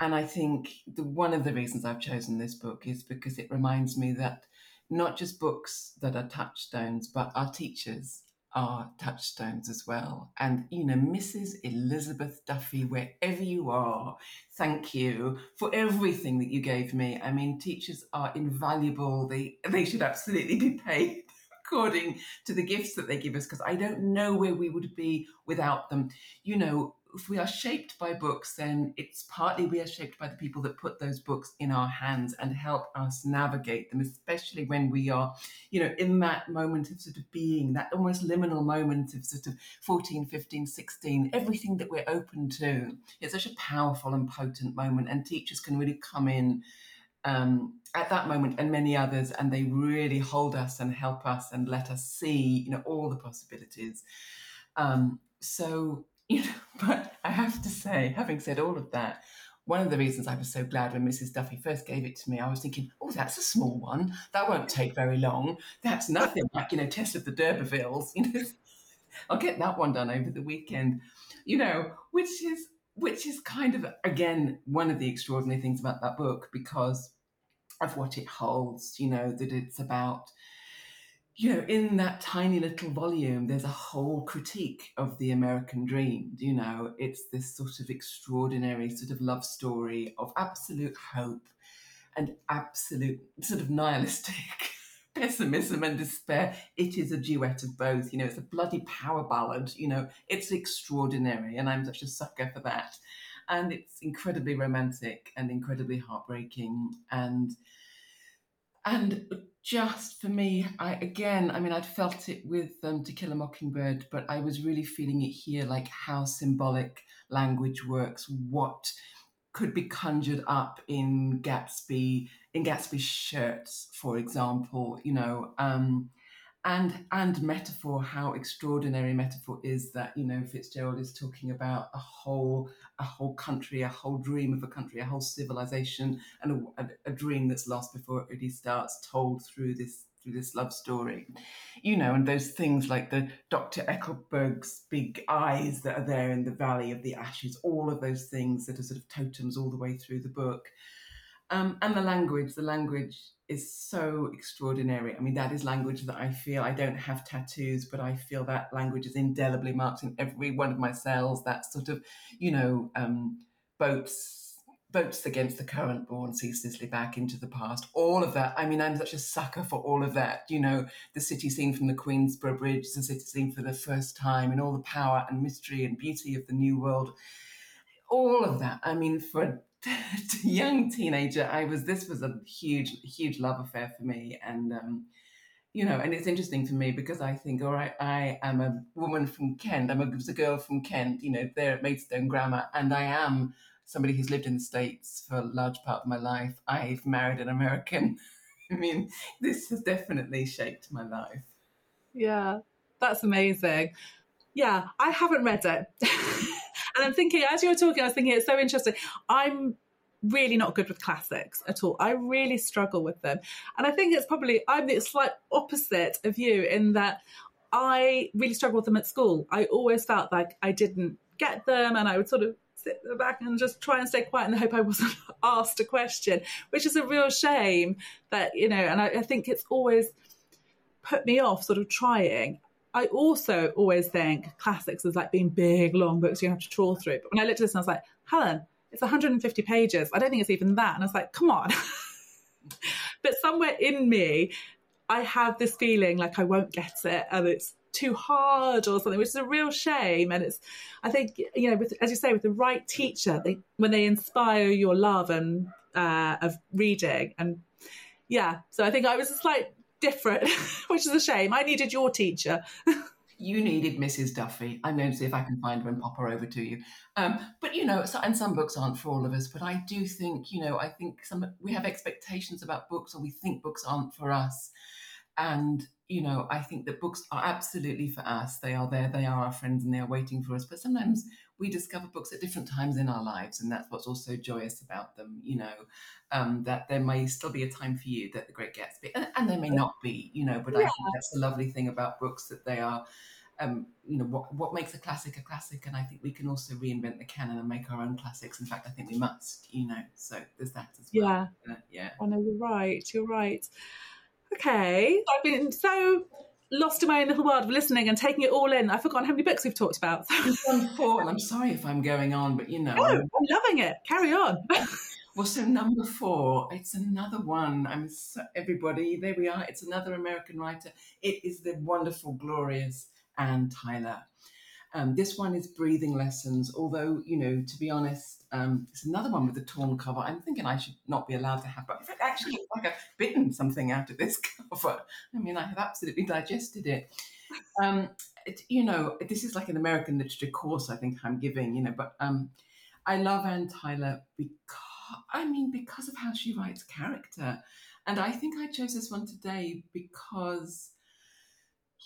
And I think the, one of the reasons I've chosen this book is because it reminds me that not just books that are touchstones, but our teachers are touchstones as well. And, you know, Mrs. Elizabeth Duffy, wherever you are, thank you for everything that you gave me. I mean, teachers are invaluable. They, they should absolutely be paid according to the gifts that they give us, because I don't know where we would be without them. You know, if we are shaped by books, then it's partly we are shaped by the people that put those books in our hands and help us navigate them, especially when we are, you know, in that moment of sort of being, that almost liminal moment of sort of 14, 15, 16, everything that we're open to. It's such a powerful and potent moment, and teachers can really come in. Um, at that moment and many others and they really hold us and help us and let us see you know all the possibilities um, so you know, but I have to say, having said all of that, one of the reasons I was so glad when Mrs. Duffy first gave it to me, I was thinking, oh, that's a small one. That won't take very long. That's nothing like, you know, Tess of the D'Urbervilles. You know, I'll get that one done over the weekend. You know, which is which is kind of again one of the extraordinary things about that book because of what it holds. You know, that it's about you know, in that tiny little volume, there's a whole critique of the American dream. You know, it's this sort of extraordinary sort of love story of absolute hope and absolute sort of nihilistic pessimism and despair. It is a duet of both. You know, it's a bloody power ballad. You know, it's extraordinary, and I'm such a sucker for that. and it's incredibly romantic and incredibly heartbreaking and and just for me, I again, I mean, I'd felt it with um, To Kill a Mockingbird, but I was really feeling it here, like how symbolic language works, what could be conjured up in Gatsby, in Gatsby's shirts, for example, you know, um, and and metaphor, how extraordinary metaphor is that you know Fitzgerald is talking about a whole a whole country, a whole dream of a country, a whole civilization, and a, a, dream that's lost before it really starts, told through this through this love story, you know, and those things like the Dr. Eckleburg's big eyes that are there in the Valley of the Ashes, all of those things that are sort of totems all the way through the book. Um, and the language, the language is so extraordinary. I mean, that is language that I feel I don't have tattoos, but I feel that language is indelibly marked in every one of my cells. That sort of, you know, um, boats boats against the current borne ceaselessly back into the past. All of that. I mean, I'm such a sucker for all of that. You know, the city scene from the Queensborough Bridge, the city scene for the first time, and all the power and mystery and beauty of the new world. All of that. I mean, for young teenager, I was this was a huge, huge love affair for me, and um, you know, and it's interesting to me because I think, all right, I am a woman from Kent. I'm a, a girl from Kent. You know, there at Maidstone Grammar, and I am somebody who's lived in the states for a large part of my life. I've married an American. I mean, this has definitely shaped my life. Yeah, that's amazing. Yeah, I haven't read it. I'm thinking, as you were talking, I was thinking it's so interesting. I'm really not good with classics at all. I really struggle with them. And I think it's probably, I'm the slight opposite of you in that I really struggled with them at school. I always felt like I didn't get them and I would sort of sit back and just try and stay quiet and hope I wasn't asked a question, which is a real shame that, you know, and I, I think it's always put me off sort of trying. I also always think classics is like being big, long books you have to trawl through. But when I looked at this and I was like, Helen, it's 150 pages. I don't think it's even that. And I was like, come on. but somewhere in me, I have this feeling like I won't get it and it's too hard or something, which is a real shame. And it's, I think, you know, with, as you say, with the right teacher, they, when they inspire your love and uh, of reading and yeah, so I think I was a slight different, which is a shame. I needed your teacher. you needed Mrs. Duffy. I'm going to see if I can find her and pop her over to you. Um, but you know, so, and some books aren't for all of us. But I do think, you know, I think some we have expectations about books, or we think books aren't for us. And you know, I think that books are absolutely for us. They are there. They are our friends, and they are waiting for us. But sometimes we discover books at different times in our lives, and that's what's also joyous about them. You know, um, that there may still be a time for you that The Great Gatsby, and, and there may not be. You know, but yeah. I think that's the lovely thing about books that they are. Um, you know what what makes a classic a classic, and I think we can also reinvent the canon and make our own classics. In fact, I think we must. You know, so there's that as well. Yeah, uh, yeah. I know you're right. You're right. Okay, I've been so lost in my own little world of listening and taking it all in. I've forgotten how many books we've talked about. four, and I'm sorry if I'm going on, but you know, no, I'm loving it. Carry on. well, so number four, it's another one. I'm so, everybody. There we are. It's another American writer. It is the wonderful, glorious Anne Tyler. Um, this one is breathing lessons, although, you know, to be honest, um, it's another one with a torn cover. I'm thinking I should not be allowed to have, but actually, like I've bitten something out of this cover. I mean, I have absolutely digested it. Um, it you know, this is like an American literature course I think I'm giving, you know, but um, I love Anne Tyler because, I mean, because of how she writes character. And I think I chose this one today because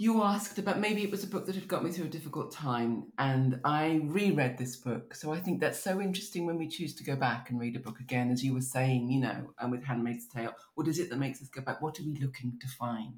you asked about maybe it was a book that had got me through a difficult time and i reread this book. So i think that's so interesting when we choose to go back and read a book again as you were saying you know and with handmaid's tale what is it that makes us go back? What are we looking to find?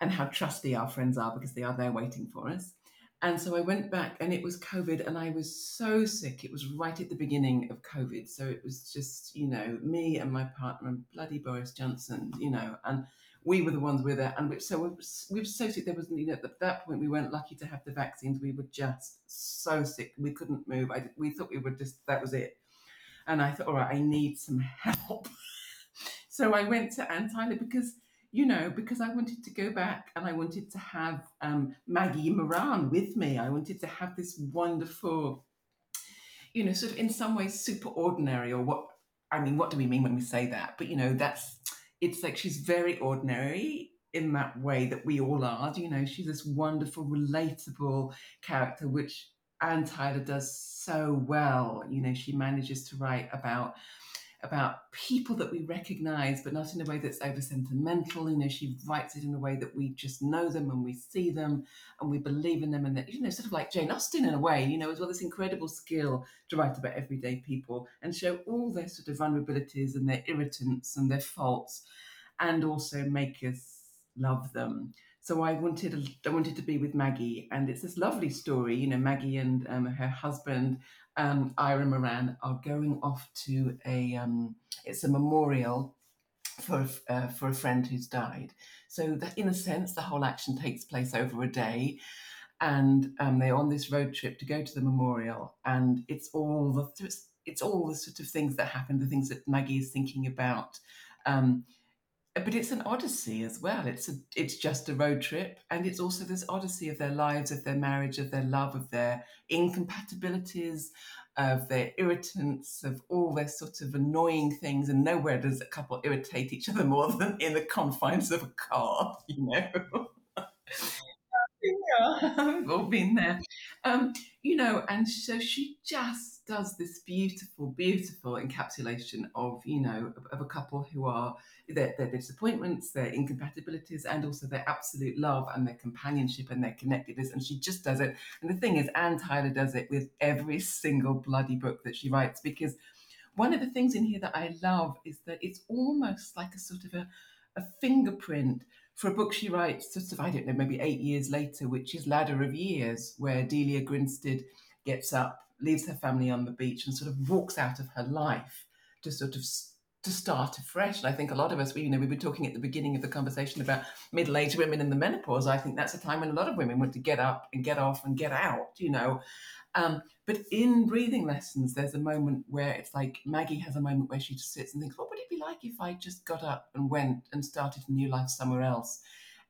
And how trusty our friends are because they are there waiting for us. And so i went back and it was covid and i was so sick. It was right at the beginning of covid. So it was just you know me and my partner and bloody boris johnson you know and we were the ones with it, and we, so we, we were so sick. There was, you know, at that point we weren't lucky to have the vaccines. We were just so sick, we couldn't move. I, we thought we were just that was it. And I thought, all right, I need some help. so I went to Anne Tyler because you know, because I wanted to go back and I wanted to have um, Maggie Moran with me. I wanted to have this wonderful you know, sort of in some ways super ordinary, or what I mean, what do we mean when we say that? But you know, that's it's like she's very ordinary in that way that we all are. You know, she's this wonderful, relatable character, which Anne Tyler does so well. You know, she manages to write about about people that we recognize, but not in a way that's over sentimental. You know, she writes it in a way that we just know them and we see them and we believe in them. And that, you know, sort of like Jane Austen in a way, you know, as well, this incredible skill to write about everyday people and show all their sort of vulnerabilities and their irritants and their faults and also make us love them. So I wanted I wanted to be with Maggie, and it's this lovely story. You know, Maggie and um, her husband um, Ira Moran are going off to a um, it's a memorial for uh, for a friend who's died. So that in a sense, the whole action takes place over a day, and um, they're on this road trip to go to the memorial, and it's all the it's, it's all the sort of things that happen, the things that Maggie is thinking about. Um, Uh, but it's an odyssey as well. It's a, it's just a road trip, and it's also this odyssey of their lives, of their marriage, of their love, of their incompatibilities, of their irritants, of all their sort of annoying things. And nowhere does a couple irritate each other more than in the confines of a car, you know. we've all been there. Um, you know, and so she just does this beautiful, beautiful encapsulation of, you know, of, of a couple who are their, their, disappointments, their incompatibilities, and also their absolute love and their companionship and their connectedness. And she just does it. And the thing is, Anne Tyler does it with every single bloody book that she writes because one of the things in here that I love is that it's almost like a sort of a, a fingerprint for a book she writes, sort of, I don't know, maybe eight years later, which is Ladder of Years, where Delia Grinstead gets up, leaves her family on the beach, and sort of walks out of her life to sort of to start afresh. And I think a lot of us, we, you know, we were talking at the beginning of the conversation about middle-aged women in the menopause. I think that's a time when a lot of women want to get up and get off and get out, you know. Um, but in breathing lessons, there's a moment where it's like Maggie has a moment where she just sits and thinks, what would it be like if I just got up and went and started a new life somewhere else?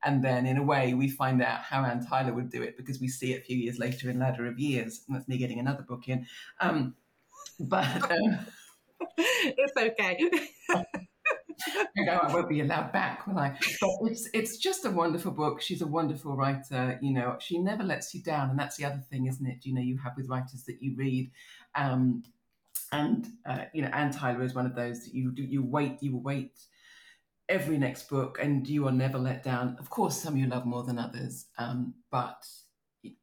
And then, in a way, we find out how Anne Tyler would do it because we see it a few years later in Ladder of Years. And that's me getting another book in. Um, but um, it's okay. I know I won't be allowed back, will I? But it's it's just a wonderful book. She's a wonderful writer. You know, she never lets you down, and that's the other thing, isn't it? You know, you have with writers that you read. Um, and uh, you know, Anne Tyler is one of those that you you wait, you wait every next book, and you are never let down. Of course, some you love more than others, um, but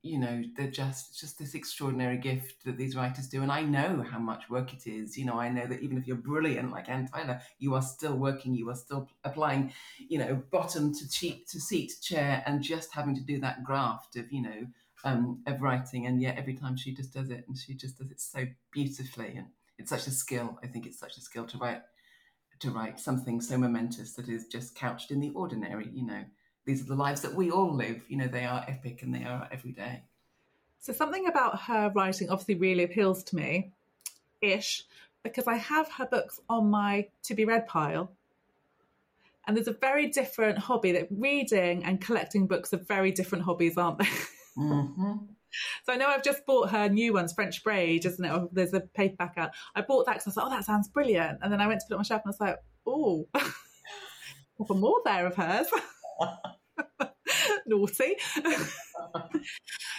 you know they're just just this extraordinary gift that these writers do. And i know how much work it is. You know i know that even if you're brilliant like anne tyler you are still working you are still applying you know bottom to cheek to seat chair and just having to do that graft of you know um, of writing. And yet every time she just does it and she just does it so beautifully. And it's such a skill. I think it's such a skill to write to write something so momentous that is just couched in the ordinary you know these are the lives that we all live. You know, they are epic and they are every day. So something about her writing obviously really appeals to me, ish, because I have her books on my to be read pile. And there's a very different hobby that reading and collecting books are very different hobbies, aren't they? Mm-hmm. So I know I've just bought her new ones, French Braid, isn't it? Oh, there's a paperback out. I bought that because I was like, oh, that sounds brilliant. And then I went to put it on my shelf and I was like, oh, couple more there of hers. Naughty.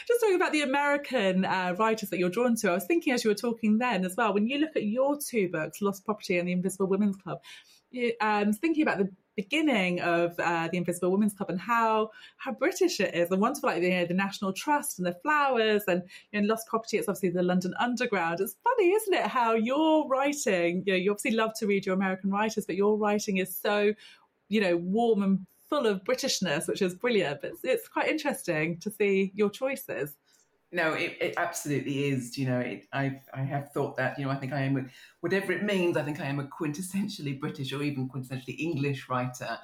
Just talking about the American uh, writers that you're drawn to, I was thinking as you were talking then as well, when you look at your two books, Lost Property and The Invisible Women's Club, you, um, thinking about the beginning of uh, the Invisible Women's Club and how how British it is, and wonderful like you know, the National Trust and the flowers, and you know, Lost Property. It's obviously the London Underground. It's funny, isn't it? How your writing, you know, you obviously love to read your American writers, but your writing is so, you know, warm and full of Britishness, which is brilliant. But it's, it's quite interesting to see your choices. No, it, it absolutely is. You know, it, I I have thought that. You know, I think I am, whatever it means. I think I am a quintessentially British or even quintessentially English writer.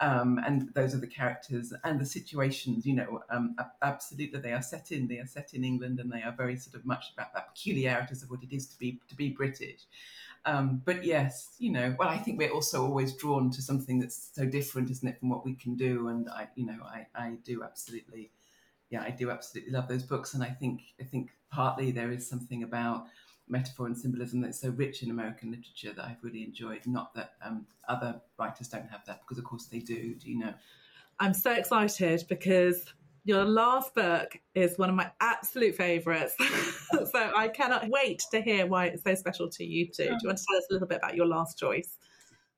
Um, and those are the characters and the situations. You know, um, absolutely, they are set in. They are set in England, and they are very sort of much about that peculiarities of what it is to be to be British. Um, but yes, you know, well, I think we're also always drawn to something that's so different, isn't it, from what we can do? And I, you know, I, I do absolutely, yeah, I do absolutely love those books. And I think, I think partly there is something about metaphor and symbolism that's so rich in American literature that I've really enjoyed. Not that um, other writers don't have that, because of course they do. Do you know? I'm so excited because your last book is one of my absolute favourites. so I cannot wait to hear why it's so special to you too. Do you want to tell us a little bit about your last choice?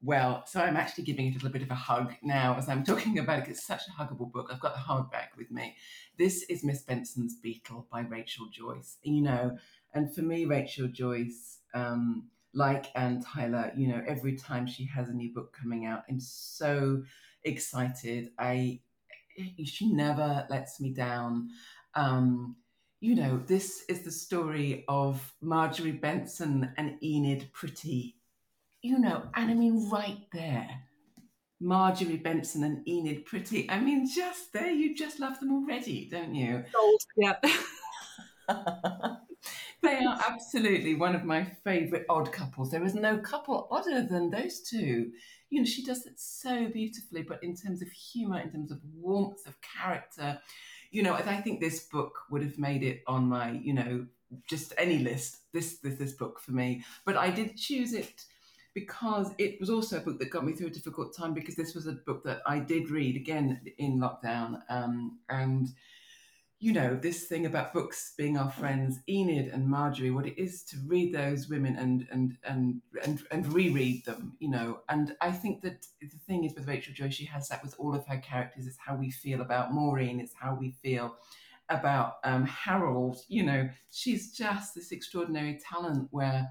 Well, so I'm actually giving it a little bit of a hug now as I'm talking about it. It's such a huggable book. I've got the hardback with me. This is Miss Benson's Beetle by Rachel Joyce. You know, and for me, Rachel Joyce, um, like Anne Tyler, you know, every time she has a new book coming out, I'm so excited. I she never lets me down. Um, you know, this is the story of Marjorie Benson and Enid Pretty. You know, and I mean, right there, Marjorie Benson and Enid Pretty. I mean, just there, you just love them already, don't you? Old, yeah. they are absolutely one of my favourite odd couples. There is no couple odder than those two. You know, she does it so beautifully, but in terms of humour, in terms of warmth of character, you know, I think this book would have made it on my, you know, just any list. This this this book for me, but I did choose it because it was also a book that got me through a difficult time because this was a book that I did read again in lockdown, um, and you know, this thing about books being our friends, Enid and Marjorie, what it is to read those women and and and and, and reread them, you know. And I think that the thing is with Rachel Joyce, she has that with all of her characters. It's how we feel about Maureen. It's how we feel about um, Harold. You know, she's just this extraordinary talent where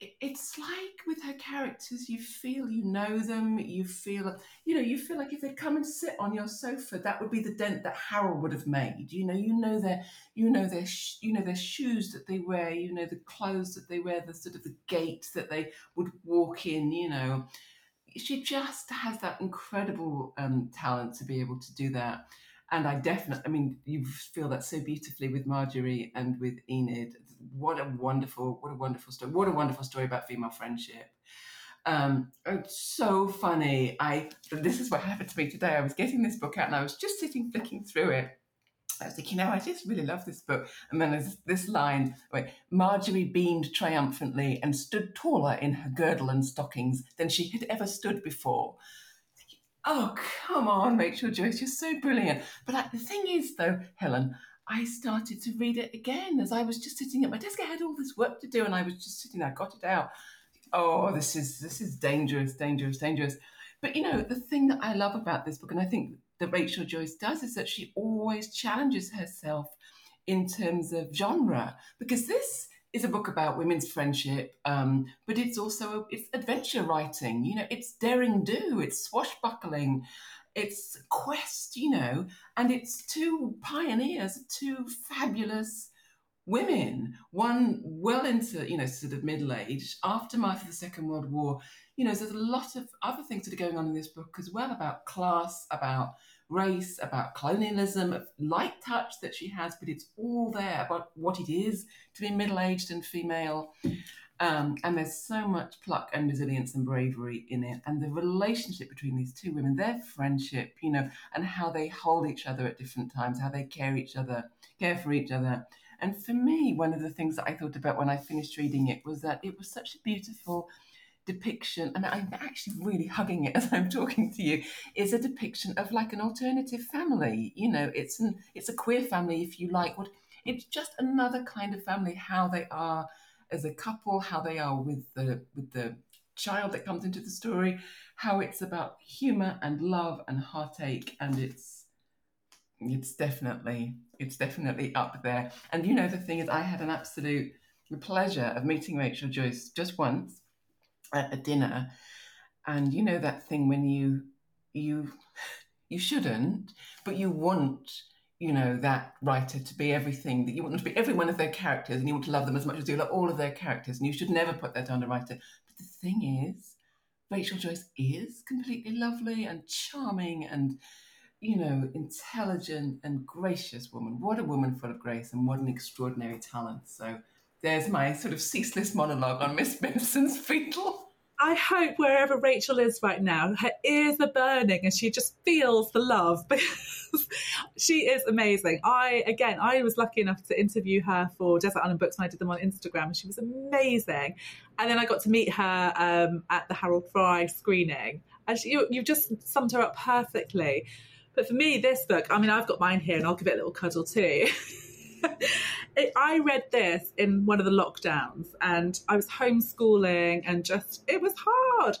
it's like with her characters you feel you know them you feel you know you feel like if they come and sit on your sofa that would be the dent that harold would have made you know you know their you know their you know their shoes that they wear you know the clothes that they wear the sort of the gait that they would walk in you know she just has that incredible um, talent to be able to do that and I definitely, I mean, you feel that so beautifully with Marjorie and with Enid. What a wonderful, what a wonderful story. What a wonderful story about female friendship. Um, it's so funny. I this is what happened to me today. I was getting this book out and I was just sitting flicking through it. I was thinking, you know, I just really love this book. And then there's this line where Marjorie beamed triumphantly and stood taller in her girdle and stockings than she had ever stood before oh, come on, Rachel Joyce, you're so brilliant. But like, the thing is, though, Helen, I started to read it again as I was just sitting at my desk. I had all this work to do, and I was just sitting there. I got it out. Oh, this is this is dangerous, dangerous, dangerous. But you know, the thing that I love about this book, and I think that Rachel Joyce does, is that she always challenges herself in terms of genre. Because this is a book about women's friendship, um, but it's also it's adventure writing. You know, it's daring do, it's swashbuckling, it's quest. You know, and it's two pioneers, two fabulous women. One well into you know sort of middle age, aftermath of the Second World War. You know, there's a lot of other things that are going on in this book as well about class, about race, about colonialism, light touch that she has, but it's all there about what it is to be middle aged and female. Um, and there's so much pluck and resilience and bravery in it. And the relationship between these two women, their friendship, you know, and how they hold each other at different times, how they care each other, care for each other. And for me, one of the things that I thought about when I finished reading it was that it was such a beautiful depiction, and I'm actually really hugging it as I'm talking to you, is a depiction of like an alternative family. You know, it's an it's a queer family, if you like. What it's just another kind of family. How they are as a couple, how they are with the with the child that comes into the story, how it's about humor and love and heartache, and it's it's definitely it's definitely up there. And you know, the thing is, I had an absolute pleasure of meeting Rachel Joyce just once at a dinner, and you know that thing when you you you shouldn't, but you want you know that writer to be everything that you want them to be every one of their characters, and you want to love them as much as you love all of their characters, and you should never put that down to writer. But the thing is, Rachel Joyce is completely lovely and charming and you know, intelligent and gracious woman. What a woman full of grace and what an extraordinary talent. So there's my sort of ceaseless monologue on Miss Benson's Beetle. I hope wherever Rachel is right now, her ears are burning and she just feels the love she is amazing. I, again, I was lucky enough to interview her for Desert Island Books and I did them on Instagram and she was amazing. And then I got to meet her um, at the Harold Fry screening. And she, you, you just summed her up perfectly. But for me, this book, I mean, I've got mine here and I'll give it a little cuddle too. I read this in one of the lockdowns and I was homeschooling and just, it was hard.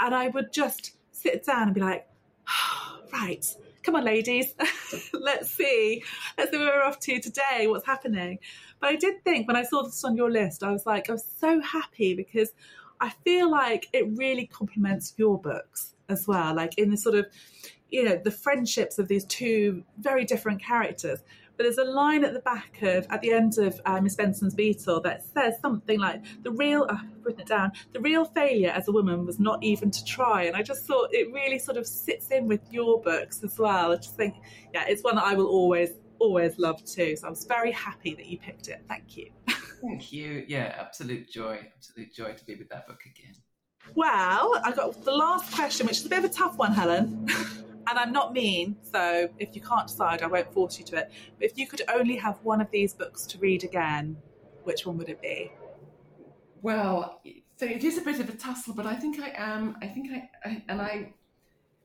And I would just sit down and be like, oh, right, come on, ladies, let's see. Let's see where we're off to today, what's happening. But I did think when I saw this on your list, I was like, I was so happy because I feel like it really complements your books as well. Like in the sort of, you know, the friendships of these two very different characters but there's a line at the back of, at the end of uh, Miss Benson's Beetle that says something like, the real, oh, I've written it down, the real failure as a woman was not even to try. And I just thought it really sort of sits in with your books as well. I just think, yeah, it's one that I will always, always love too. So I was very happy that you picked it. Thank you. Thank you. Yeah, absolute joy, absolute joy to be with that book again. Well, I got the last question, which is a bit of a tough one, Helen. and I'm not mean, so if you can't decide, I won't force you to it. But if you could only have one of these books to read again, which one would it be? Well, so it is a bit of a tussle, but I think I am. I think I, I and I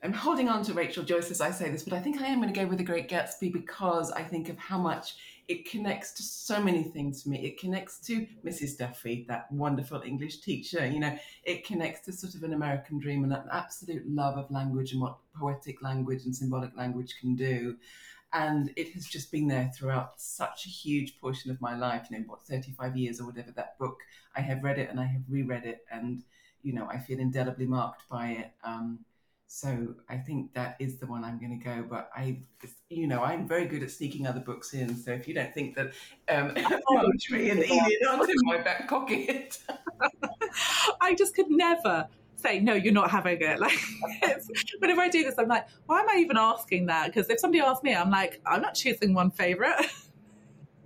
I'm holding on to Rachel Joyce as I say this, but I think I am going to go with The Great Gatsby because I think of how much it connects to so many things for me. It connects to Mrs. Duffy, that wonderful English teacher. You know, it connects to sort of an American dream and an absolute love of language and what poetic language and symbolic language can do. And it has just been there throughout such a huge portion of my life. You know, what 35 years or whatever that book. I have read it and I have reread it, and you know, I feel indelibly marked by it. Um, so I think that is the one I'm going to go. But I, you know, I'm very good at sneaking other books in. So if you don't think that um, poetry and Iliad aren't in my back pocket, I just could never say no. You're not having it. Like whenever I do this, I'm like, why am I even asking that? Because if somebody asks me, I'm like, I'm not choosing one favorite.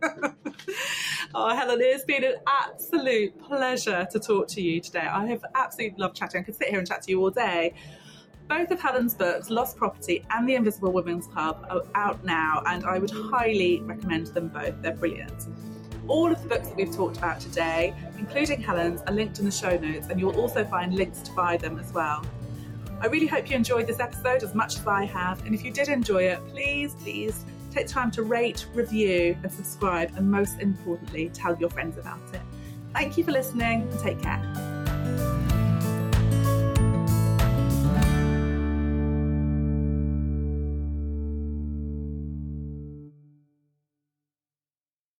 oh, Helen, it's been an absolute pleasure to talk to you today. I have absolutely loved chatting. I could sit here and chat to you all day. Both of Helen's books, Lost Property and The Invisible Women's Club, are out now, and I would highly recommend them both. They're brilliant. All of the books that we've talked about today, including Helen's, are linked in the show notes, and you'll also find links to buy them as well. I really hope you enjoyed this episode as much as I have, and if you did enjoy it, please, please take time to rate, review, and subscribe, and most importantly, tell your friends about it. Thank you for listening and take care.